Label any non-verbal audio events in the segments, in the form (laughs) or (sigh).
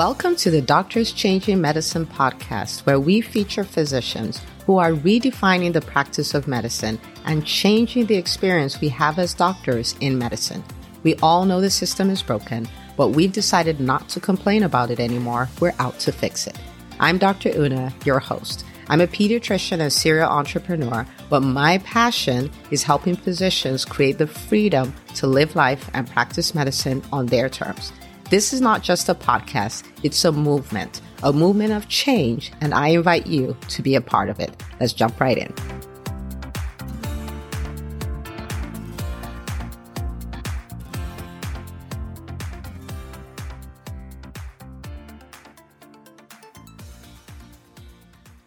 Welcome to the Doctors Changing Medicine podcast, where we feature physicians who are redefining the practice of medicine and changing the experience we have as doctors in medicine. We all know the system is broken, but we've decided not to complain about it anymore. We're out to fix it. I'm Dr. Una, your host. I'm a pediatrician and serial entrepreneur, but my passion is helping physicians create the freedom to live life and practice medicine on their terms. This is not just a podcast, it's a movement, a movement of change, and I invite you to be a part of it. Let's jump right in.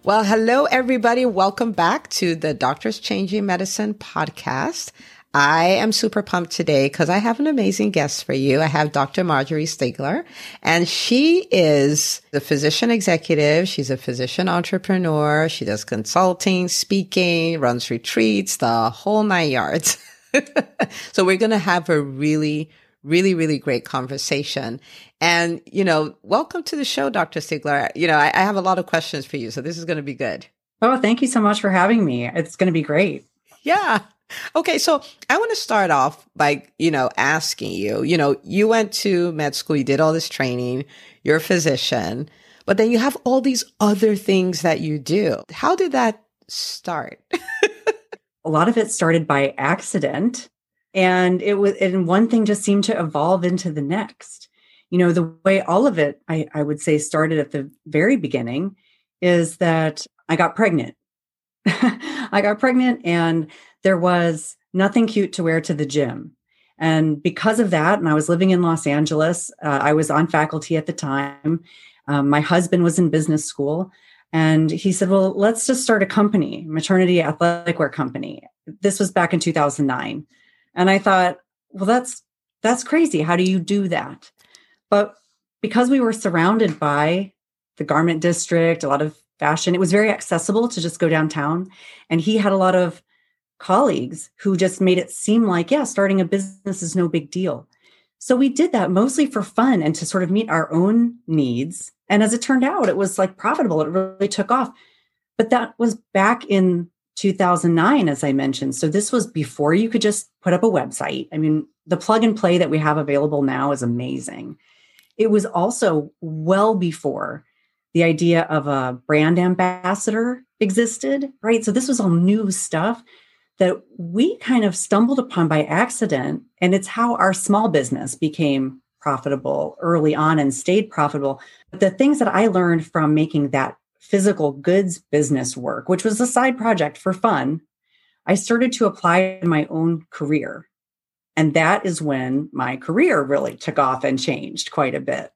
Well, hello, everybody. Welcome back to the Doctors Changing Medicine podcast. I am super pumped today because I have an amazing guest for you. I have Dr. Marjorie Stiegler, and she is the physician executive. She's a physician entrepreneur. She does consulting, speaking, runs retreats, the whole nine yards. (laughs) so we're going to have a really, really, really great conversation. And, you know, welcome to the show, Dr. Stiegler. You know, I, I have a lot of questions for you, so this is going to be good. Oh, thank you so much for having me. It's going to be great. Yeah. Okay, so I want to start off by, you know, asking you, you know, you went to med school, you did all this training, you're a physician, but then you have all these other things that you do. How did that start? (laughs) a lot of it started by accident and it was and one thing just seemed to evolve into the next. You know, the way all of it I, I would say started at the very beginning is that I got pregnant. (laughs) I got pregnant and there was nothing cute to wear to the gym. And because of that, and I was living in Los Angeles, uh, I was on faculty at the time. Um, my husband was in business school. And he said, Well, let's just start a company, maternity athletic wear company. This was back in 2009. And I thought, well, that's that's crazy. How do you do that? But because we were surrounded by the garment district, a lot of fashion, it was very accessible to just go downtown. And he had a lot of colleagues who just made it seem like, yeah, starting a business is no big deal. So we did that mostly for fun and to sort of meet our own needs. And as it turned out, it was like profitable. It really took off. But that was back in 2009, as I mentioned. So this was before you could just put up a website. I mean, the plug and play that we have available now is amazing. It was also well before the idea of a brand ambassador existed, right? So this was all new stuff that we kind of stumbled upon by accident. And it's how our small business became profitable early on and stayed profitable. But the things that I learned from making that physical goods business work, which was a side project for fun, I started to apply in my own career. And that is when my career really took off and changed quite a bit.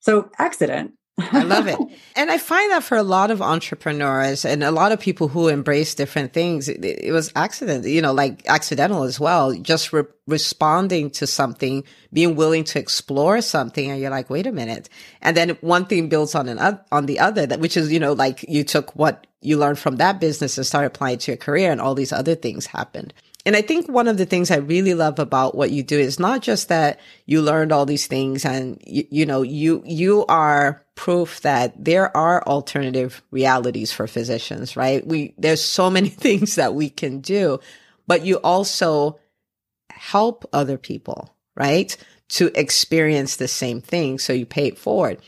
So, accident. I love it. And I find that for a lot of entrepreneurs and a lot of people who embrace different things, it, it was accident, you know, like accidental as well, just re- responding to something, being willing to explore something. And you're like, wait a minute. And then one thing builds on an, on the other, that, which is, you know, like you took what you learned from that business and started applying to your career and all these other things happened. And I think one of the things I really love about what you do is not just that you learned all these things and you know, you, you are proof that there are alternative realities for physicians, right? We, there's so many (laughs) things that we can do, but you also help other people, right? To experience the same thing. So you pay it forward.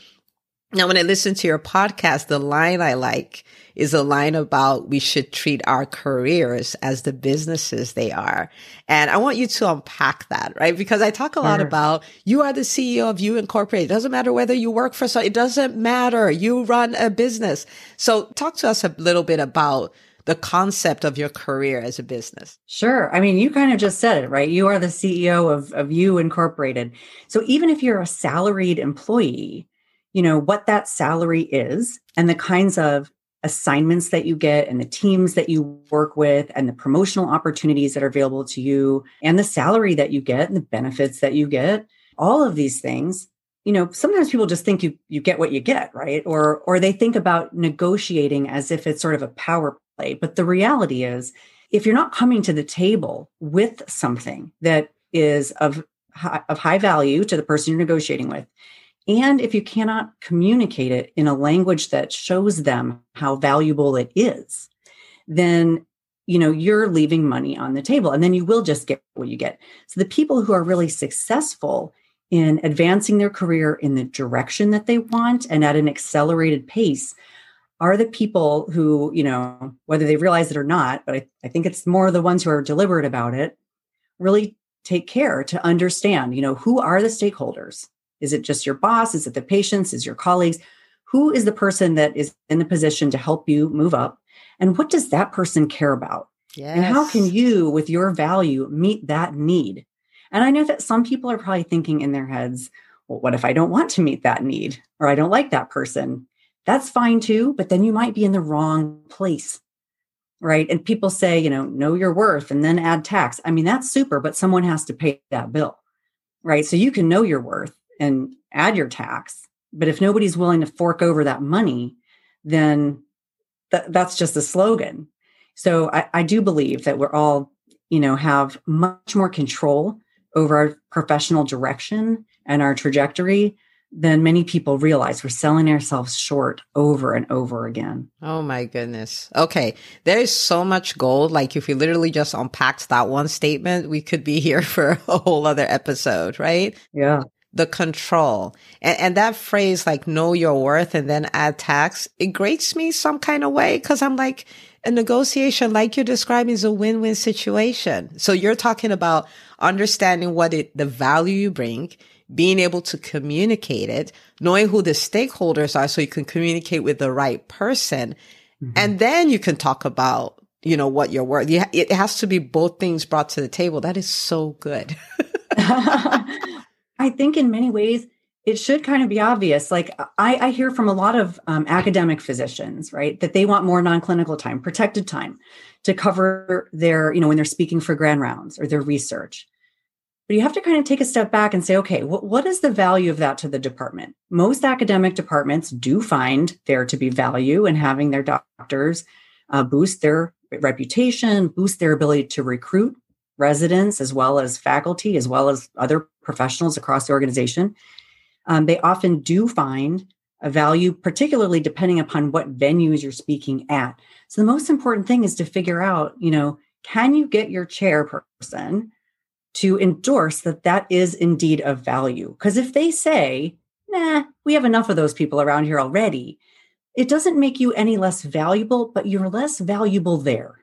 Now, when I listen to your podcast, the line I like is a line about we should treat our careers as the businesses they are. And I want you to unpack that, right? Because I talk a lot about you are the CEO of you incorporated. It doesn't matter whether you work for some, it doesn't matter. You run a business. So talk to us a little bit about the concept of your career as a business. Sure. I mean, you kind of just said it, right? You are the CEO of, of you incorporated. So even if you're a salaried employee, you know what that salary is and the kinds of assignments that you get and the teams that you work with and the promotional opportunities that are available to you and the salary that you get and the benefits that you get all of these things you know sometimes people just think you you get what you get right? Or or they think about negotiating as if it's sort of a power play. But the reality is if you're not coming to the table with something that is of of high value to the person you're negotiating with And if you cannot communicate it in a language that shows them how valuable it is, then you know you're leaving money on the table and then you will just get what you get. So the people who are really successful in advancing their career in the direction that they want and at an accelerated pace are the people who, you know, whether they realize it or not, but I, I think it's more the ones who are deliberate about it, really take care to understand, you know, who are the stakeholders? Is it just your boss? Is it the patients? Is your colleagues? Who is the person that is in the position to help you move up? And what does that person care about? Yes. And how can you, with your value, meet that need? And I know that some people are probably thinking in their heads, well, what if I don't want to meet that need or I don't like that person? That's fine too, but then you might be in the wrong place. Right. And people say, you know, know your worth and then add tax. I mean, that's super, but someone has to pay that bill. Right. So you can know your worth and add your tax. But if nobody's willing to fork over that money, then th- that's just a slogan. So I, I do believe that we're all, you know, have much more control over our professional direction and our trajectory than many people realize. We're selling ourselves short over and over again. Oh my goodness. Okay. There is so much gold. Like if we literally just unpacked that one statement, we could be (laughs) here for a whole other episode, right? Yeah. The control and, and that phrase, like know your worth and then add tax, it grates me some kind of way. Cause I'm like, a negotiation, like you're describing, is a win-win situation. So you're talking about understanding what it, the value you bring, being able to communicate it, knowing who the stakeholders are so you can communicate with the right person. Mm-hmm. And then you can talk about, you know, what you're worth. It has to be both things brought to the table. That is so good. (laughs) (laughs) I think in many ways, it should kind of be obvious. Like I, I hear from a lot of um, academic physicians, right, that they want more non-clinical time, protected time to cover their, you know, when they're speaking for grand rounds or their research. But you have to kind of take a step back and say, okay, what, what is the value of that to the department? Most academic departments do find there to be value in having their doctors uh, boost their reputation, boost their ability to recruit residents as well as faculty, as well as other professionals across the organization. Um, they often do find a value, particularly depending upon what venues you're speaking at. So the most important thing is to figure out, you know, can you get your chairperson to endorse that that is indeed of value. Because if they say, nah, we have enough of those people around here already, it doesn't make you any less valuable, but you're less valuable there.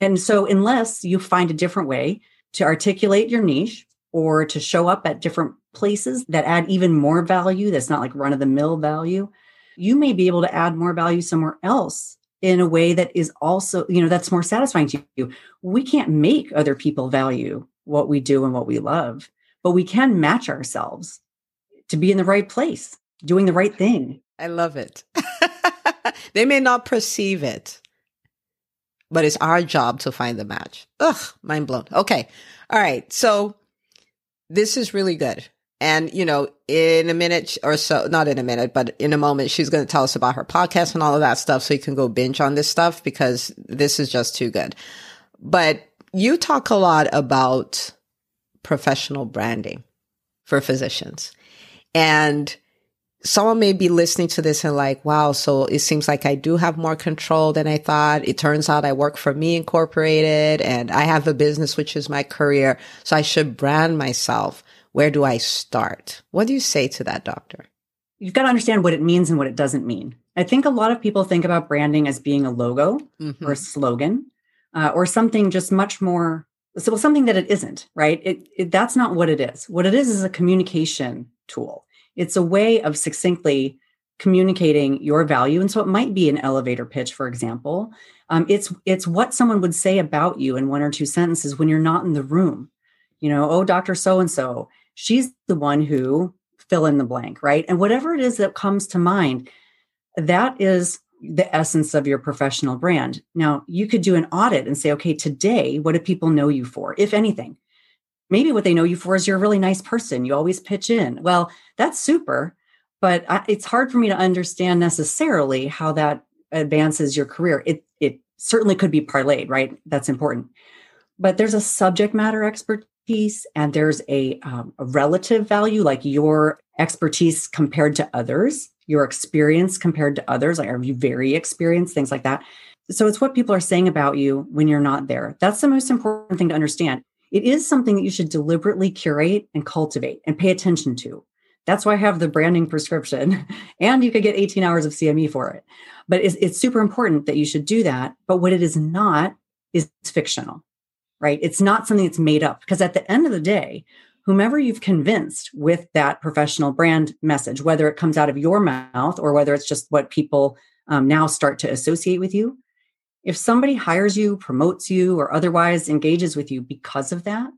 And so, unless you find a different way to articulate your niche or to show up at different places that add even more value, that's not like run of the mill value, you may be able to add more value somewhere else in a way that is also, you know, that's more satisfying to you. We can't make other people value what we do and what we love, but we can match ourselves to be in the right place, doing the right thing. I love it. (laughs) they may not perceive it, but it's our job to find the match. Ugh, mind blown. Okay. All right. So this is really good. And, you know, in a minute or so, not in a minute, but in a moment, she's going to tell us about her podcast and all of that stuff. So you can go binge on this stuff because this is just too good. But you talk a lot about professional branding for physicians. And someone may be listening to this and like, wow, so it seems like I do have more control than I thought. It turns out I work for me incorporated and I have a business, which is my career. So I should brand myself. Where do I start? What do you say to that, doctor? You've got to understand what it means and what it doesn't mean. I think a lot of people think about branding as being a logo mm-hmm. or a slogan uh, or something just much more so something that it isn't right it, it, that's not what it is what it is is a communication tool it's a way of succinctly communicating your value and so it might be an elevator pitch for example um, it's it's what someone would say about you in one or two sentences when you're not in the room you know oh dr so and so she's the one who fill in the blank right and whatever it is that comes to mind that is the essence of your professional brand. Now, you could do an audit and say, okay, today, what do people know you for, if anything? Maybe what they know you for is you're a really nice person. You always pitch in. Well, that's super, but I, it's hard for me to understand necessarily how that advances your career. It it certainly could be parlayed, right? That's important. But there's a subject matter expertise and there's a, um, a relative value, like your expertise compared to others, your experience compared to others. Like, are you very experienced? Things like that. So it's what people are saying about you when you're not there. That's the most important thing to understand. It is something that you should deliberately curate and cultivate and pay attention to. That's why I have the branding prescription, (laughs) and you could get 18 hours of CME for it. But it's, it's super important that you should do that. But what it is not is fictional, right? It's not something that's made up because at the end of the day, whomever you've convinced with that professional brand message, whether it comes out of your mouth or whether it's just what people um, now start to associate with you, if somebody hires you, promotes you, or otherwise engages with you because of that,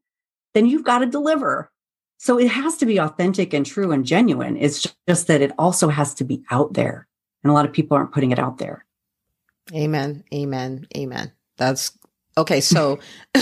then you've got to deliver. So it has to be authentic and true and genuine. It's just that it also has to be out there. And a lot of people aren't putting it out there. Amen. Amen. Amen. That's okay. So (laughs)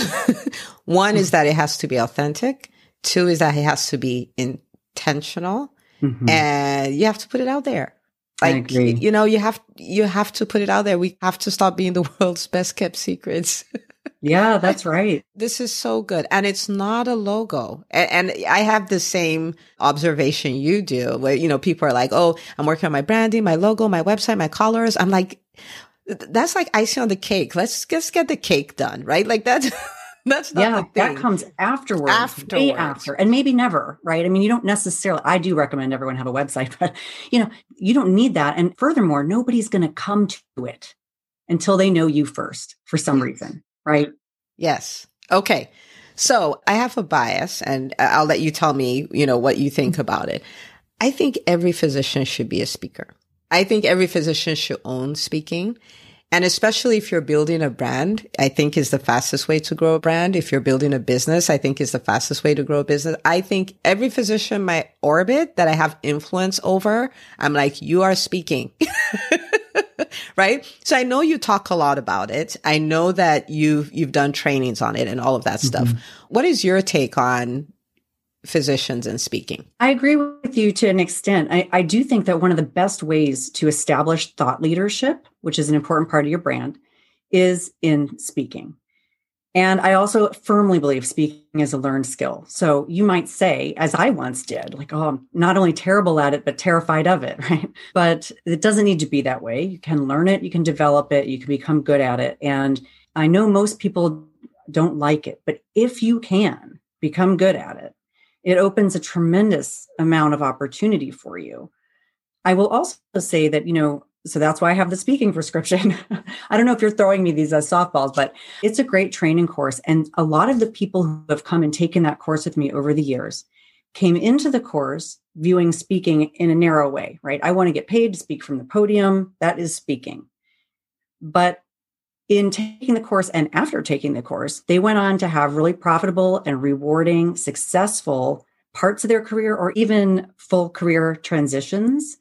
one is that it has to be authentic. Two is that it has to be intentional. Mm-hmm. And you have to put it out there. Like you know, you have you have to put it out there. We have to stop being the (laughs) world's best kept secrets. (laughs) yeah, that's right. This is so good. And it's not a logo. And, and, I have the same observation you do where, you know, people are like, Oh, I'm working on my branding, my logo, my website, my colors. I'm like, that's like icing on the cake. Let's just get the cake done, right? Like that's (laughs) (laughs) That's yeah, that comes afterwards, afterwards, way after, and maybe never, right? I mean, you don't necessarily. I do recommend everyone have a website, (laughs) but you know, you don't need that. And furthermore, nobody's going to come to it until they know you first for some reason, right? Yes. Okay. So I have a bias, and I'll let you tell me, you know, what you think mm-hmm. about it. I think every physician should be a speaker. I think every physician should own speaking. And especially if you're building a brand, I think is the fastest way to grow a brand. If you're building a business, I think is the fastest way to grow a business. I think every physician in my orbit that I have influence over, I'm like, you are speaking. (laughs) right? So I know you talk a lot about it. I know that you've, you've done trainings on it and all of that stuff. Mm-hmm. What is your take on physicians and speaking. I agree with you to an extent. I, I, do think that one of the best ways to establish thought leadership, which is an important part of your brand, is in speaking. And I also firmly believe speaking is a learned skill. So you might say, as I once did, like, oh, I'm not only terrible at it, but terrified of it, (laughs) right? But it doesn't need to be that way. You can learn it, you can develop it, you can become good at it. And I know most people don't like it, but if you can become good at it, it opens a tremendous amount of opportunity for you. I will also say that, you know, so that's why I have the speaking (laughs) prescription. I don't know if you're throwing me these as softballs, but it's a great training course. And a lot of the people who have come and taken that course with me over the years came into the course viewing speaking in a narrow way, right? I want to get paid to speak from the podium. That is speaking. But in taking the course and after taking the course, they went on to have really profitable and rewarding, successful parts of their career or even full career transitions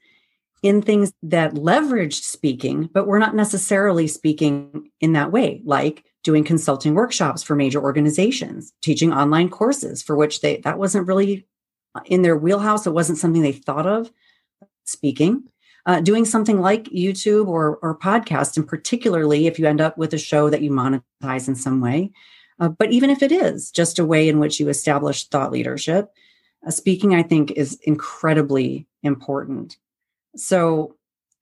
in things that leveraged speaking, but were not necessarily speaking in that way, like doing consulting workshops for major organizations, teaching online courses for which they that wasn't really in their wheelhouse. It wasn't something they thought of speaking uh, doing something like YouTube or, or podcast, and particularly if you end up with a show that you monetize in some way. Uh, but even if it is just a way in which you establish thought leadership, uh, speaking, I think, is incredibly important. So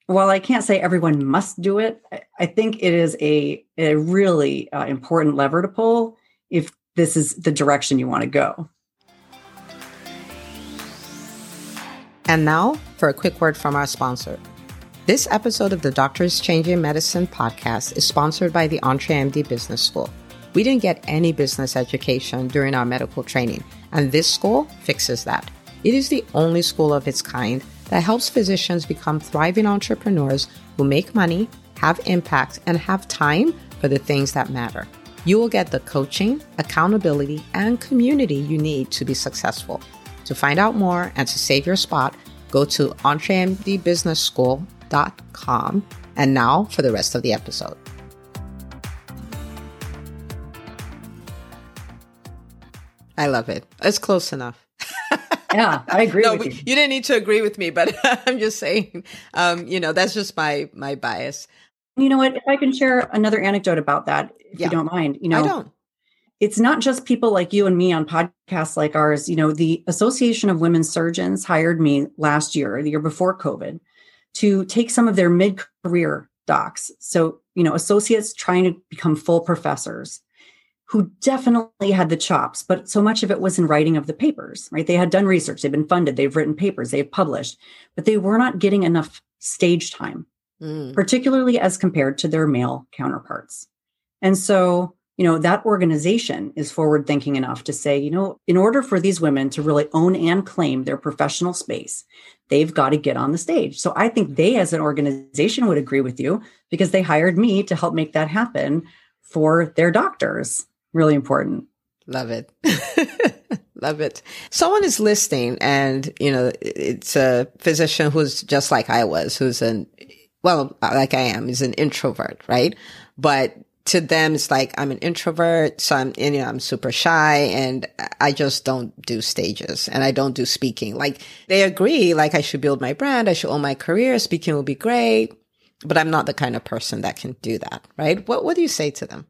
while I can't say everyone must do it, I, I think it is a, a really uh, important lever to pull if this is the direction you want to go. And now for a quick word from our sponsor. This episode of the Doctors Changing Medicine podcast is sponsored by the EntreMD Business School. We didn't get any business education during our medical training, and this school fixes that. It is the only school of its kind that helps physicians become thriving entrepreneurs who make money, have impact, and have time for the things that matter. You will get the coaching, accountability, and community you need to be successful. To find out more and to save your spot, go to entremdbusinessschool.com. And now for the rest of the episode. I love it. It's close enough. (laughs) yeah, I agree. no, you. you. didn't need to agree with me, but (laughs) I'm just saying, um, you know, that's just my my bias. You know what? If I can share another anecdote about that, if yeah. you don't mind, you know, I don't it's not just people like you and me on podcasts like ours. You know, the Association of Women Surgeons hired me last year, the year before COVID, to take some of their mid career docs. So, you know, associates trying to become full professors who definitely had the chops, but so much of it was in writing of the papers, right? They had done research, they've been funded, they've written papers, they've published, but they were not getting enough stage time, mm. particularly as compared to their male counterparts. And so, you know, that organization is forward thinking enough to say, you know, in order for these women to really own and claim their professional space, they've got to get on the stage. So I think they, as an organization, would agree with you because they hired me to help make that happen for their doctors. Really important. Love it. (laughs) Love it. Someone is listening and, you know, it's a physician who's just like I was, who's an, well, like I am, is an introvert, right? But to them, it's like I'm an introvert, so I'm, you know, I'm super shy and I just don't do stages and I don't do speaking. Like they agree, like I should build my brand, I should own my career, speaking will be great, but I'm not the kind of person that can do that, right? What What do you say to them?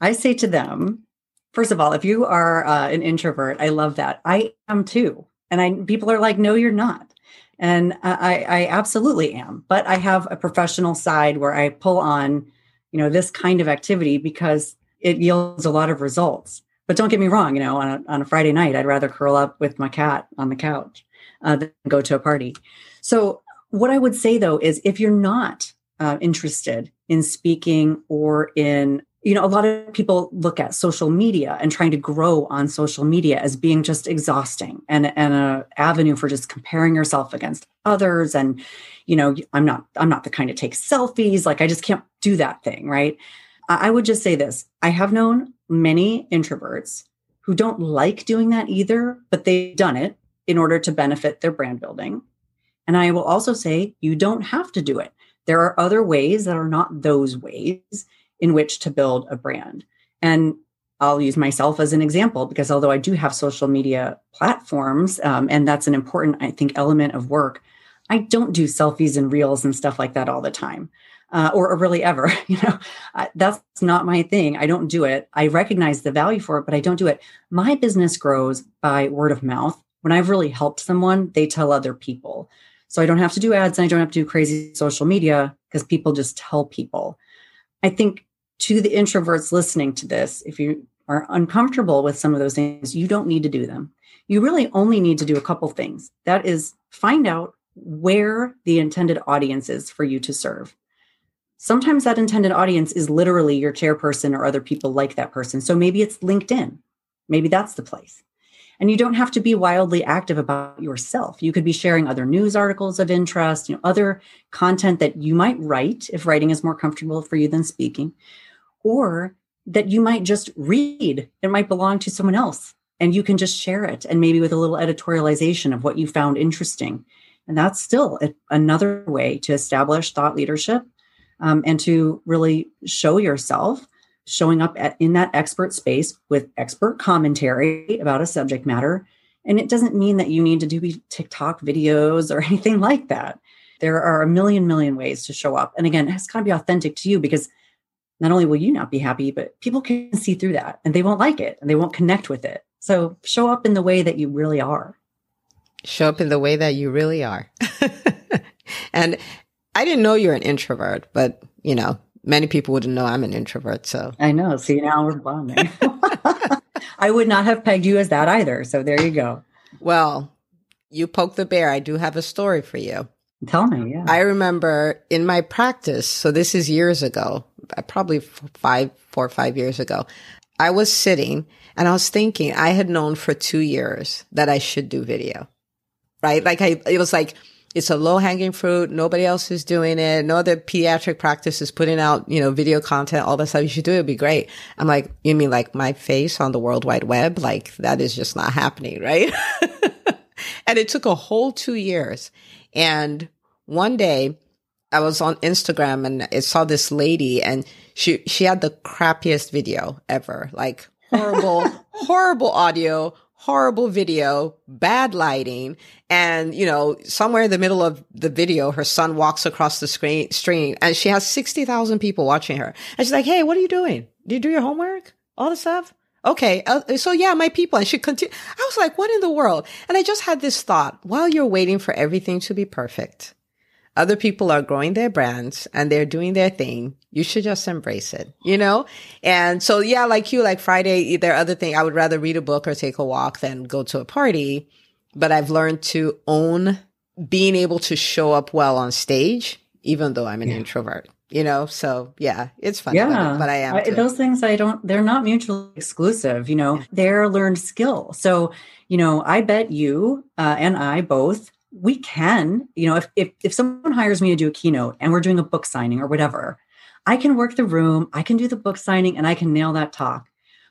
I say to them, first of all, if you are uh, an introvert, I love that. I am too, and I people are like, no, you're not. And I, I absolutely am, but I have a professional side where I pull on you know this kind of activity because it yields a lot of results. But don't get me wrong you know on a, on a friday night i'd rather curl up with my cat on the couch uh, than go to a party. So what i would say though is if you're not uh, interested in speaking or in you know a lot of people look at social media and trying to grow on social media as being just exhausting and and a avenue for just comparing yourself against others and you know i'm not i'm not the kind to take selfies. Like i just can't do that thing right? I would just say this. I have known many introverts who don't like doing that either but they've done it in order to benefit their brand building. And i will also say you don't have to do it. There are other ways that are not those ways in which to build a brand. And I'll use myself as an example because although I do have social media platforms, um, and that's an important, I think, element of work, I don't do selfies and reels and stuff like that all the time. Uh, or, or, really ever, (laughs) you know, I, that's not my thing. I don't do it. I recognize the value for it, but I don't do it. My business grows by word of mouth. When I've really helped someone, they tell other people. So I don't have to do ads and I don't have to do crazy social media because people just tell people. I think to the introverts listening to this, if you are uncomfortable with some of those things, you don't need to do them. You really only need to do a couple things. That is find out where the intended audience is for you to serve. Sometimes that intended audience is literally your chairperson or other people like that person. So maybe it's LinkedIn. Maybe that's the place. And you don't have to be wildly active about yourself. You could be sharing other news articles of interest, you know, other content that you might write if writing is more comfortable for you than speaking, or that you might just read. It might belong to someone else and you can just share it and maybe with a little editorialization of what you found interesting and that's still a, another way to establish thought leadership um, and to really show yourself showing up at, in that expert space with expert commentary about a subject matter. And it doesn't mean that you need to do TikTok videos or (laughs) anything like that. There are a million, million ways to show up. And again, it's got to be authentic to you because not only will you not be happy, but people can see through that and they won't like it and they won't connect with it. So show up in the way that you really are show up in the way that you really are. (laughs) and I didn't know you're an introvert, but you know, many people wouldn't know I'm an introvert. So I know. See, now we're bonding. (laughs) I would not have pegged you as that either. So there you go. Well, you poke the bear. I do have a story for you. Tell me. Yeah. I remember in my practice. So this is years ago, uh, probably five, four or five years ago. I was sitting and I was thinking I had known for two years that I should do video right? Like I, it was like, it's a low hanging fruit. Nobody else is doing it. No other pediatric practice is putting out, you know, video content, all that stuff. You should do it. It'd be great. I'm like, you mean like my face on the World Wide Web? Like that is just not happening, right? (laughs) and it took a whole two years. And one day I was on Instagram and I saw this lady and she, she had the crappiest video ever, like horrible, (laughs) horrible audio, horrible video, bad lighting, and you know, somewhere in the middle of the video, her son walks across the screen, stream, and she has sixty thousand people watching her, and she's like, "Hey, what are you doing? Do you do your homework? All the stuff? okay. Uh, so yeah, my people. And she continued. I was like, what in the world? And I just had this thought while you're waiting for everything to be perfect, other people are growing their brands and they're doing their thing. You should just embrace it, you know? And so, yeah, like you, like Friday, there are other things. I would rather read a book or take a walk than go to a party. But I've learned to own being able to show up well on stage, even though I'm an yeah. introvert you know so yeah it's fun yeah but, but i am I, those things i don't they're not mutually exclusive you know they're a learned skill so you know i bet you uh, and i both we can you know if, if if someone hires me to do a keynote and we're doing a book signing or whatever i can work the room i can do the book signing and i can nail that talk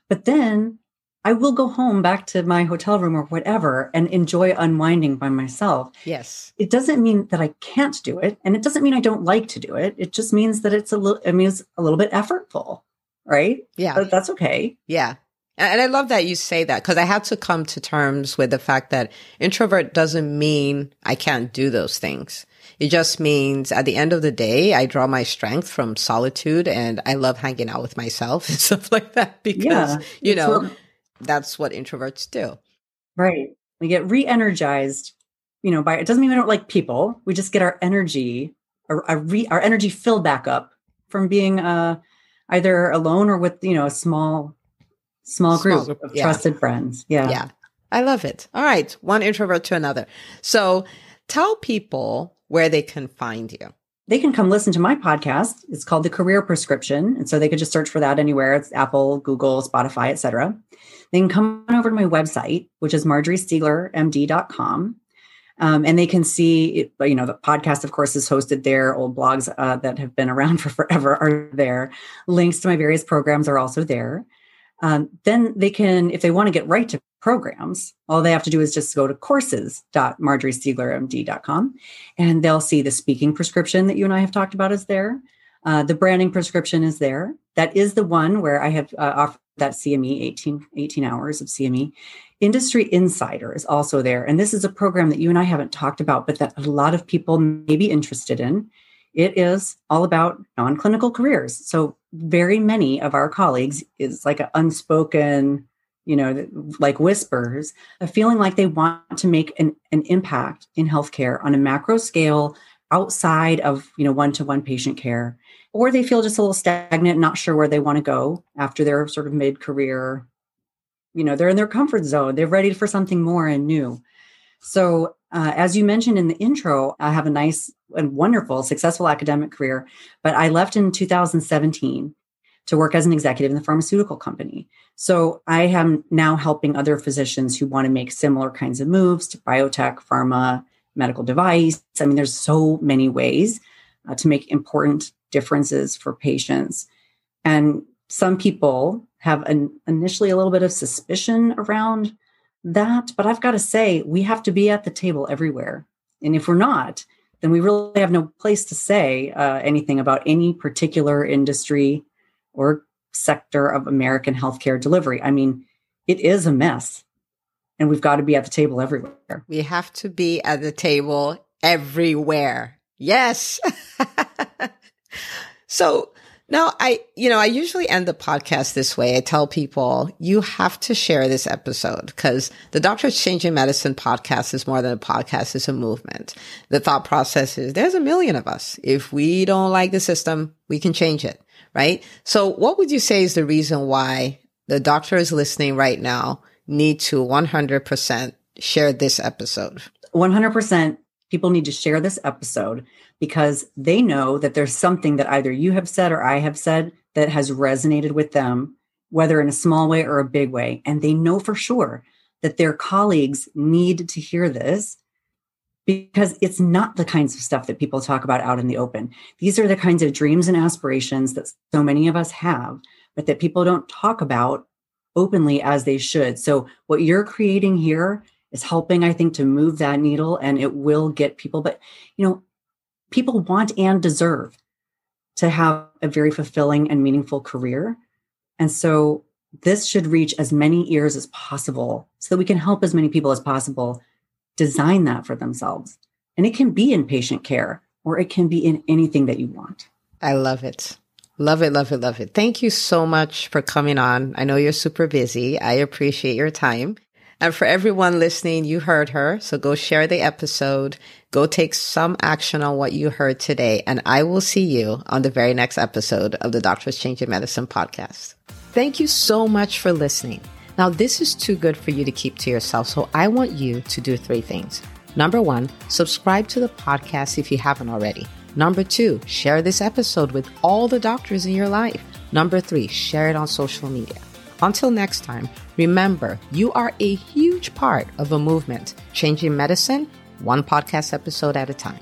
but then I will go home back to my hotel room or whatever and enjoy unwinding by myself. Yes. It doesn't mean that I can't do it. And it doesn't mean I don't like to do it. It just means that it's a little, it means a little bit effortful. Right. Yeah. But that's okay. Yeah. And I love that you say that because I had to come to terms with the fact that introvert doesn't mean I can't do those things. It just means at the end of the day, I draw my strength from solitude and I love hanging out with myself (laughs) and stuff like that because, yeah, you know, that's what introverts do. Right. We get re-energized, you know, by it doesn't mean we don't like people. We just get our energy, our, our, re, our energy filled back up from being uh, either alone or with, you know, a small, small, small group, of yeah. trusted friends. Yeah. Yeah. I love it. All right. One introvert to another. So tell people where they can find you they can come listen to my podcast. It's called The Career Prescription. And so they could just search for that anywhere. It's Apple, Google, Spotify, etc. They can come over to my website, which is marjoriestieglermd.com. Um, and they can see, you know, the podcast, of course, is hosted there. Old blogs uh, that have been around (laughs) for forever are there. Links to my various programs are also there. Um, then they can, if they want to get right to programs, all they have to do is just go to courses.marjoriestieglermd.com and they'll see the speaking prescription that you and I have talked about is there. Uh, the branding prescription is there. That is the one where I have uh, offered that CME 18, 18 hours of CME. Industry Insider is also there. And this is a program that you and I haven't talked about, but that a lot of people may be interested in. It is all about non clinical careers. So, very many of our colleagues is like an unspoken, you know, like whispers, a feeling like they want to make an, an impact in healthcare on a macro scale outside of, you know, one to one patient care. Or they feel just a little stagnant, not sure where they want to go after their sort of mid career. You know, they're in their comfort zone, they're ready for something more and new. So, uh, as you mentioned in the intro, I have a nice and wonderful, successful academic career, but I left in 2017 to work as an executive in the pharmaceutical company. So I am now helping other physicians who want to make similar kinds of moves to biotech, pharma, medical device. I mean, there's so many ways uh, to make important differences for patients. And some people have an, initially a little bit of suspicion around that. But I've got to say, we have to be at the table everywhere. And if we're not, then we really have no place to say uh, anything about any particular industry or sector of American healthcare delivery. I mean, it is a mess. And we've got to be at the table everywhere. We have to be at the table everywhere. Yes. (laughs) so, now, I, you know, I usually end the podcast this way. I tell people you have to share this episode because the Doctors Changing Medicine podcast is more than a podcast. It's a movement. The thought process is there's a million of us. If we don't like the system, we can change it. Right. So what would you say is the reason why the doctors listening right now need to 100% share this episode? 100% people need to share this episode because they know that there's something that either you have said or I have said that has resonated with them, whether in a small way or a big way. And they know for sure that their colleagues need to hear this because it's not the kinds of stuff that people talk about out in the open. These are the kinds of dreams and aspirations that so many of us have, but that people don't talk about openly as they should. So, what you're creating here is helping, I think, to move that needle and it will get people. But, you know, people want and deserve to have a very fulfilling and meaningful career. And so this should reach as many ears as possible so that we can help as many people as possible design that for themselves. And it can be in patient care or it can be in anything that you want. I love it. Love it, love it, love it. Thank you so much for coming on. I know you're super busy. I appreciate your time. And for everyone listening, you heard her. So go share the episode. Go take some action on what you heard today. And I will see you on the very next episode of the Doctors Changing Medicine podcast. Thank you so much for listening. Now, this is too good for you to keep to yourself. So I want you to do three things. Number one, subscribe to the podcast if you haven't already. Number two, share this episode with all the doctors in your life. Number three, share it on social media. Until next time, remember you are a huge part of a movement changing medicine one podcast episode at a time.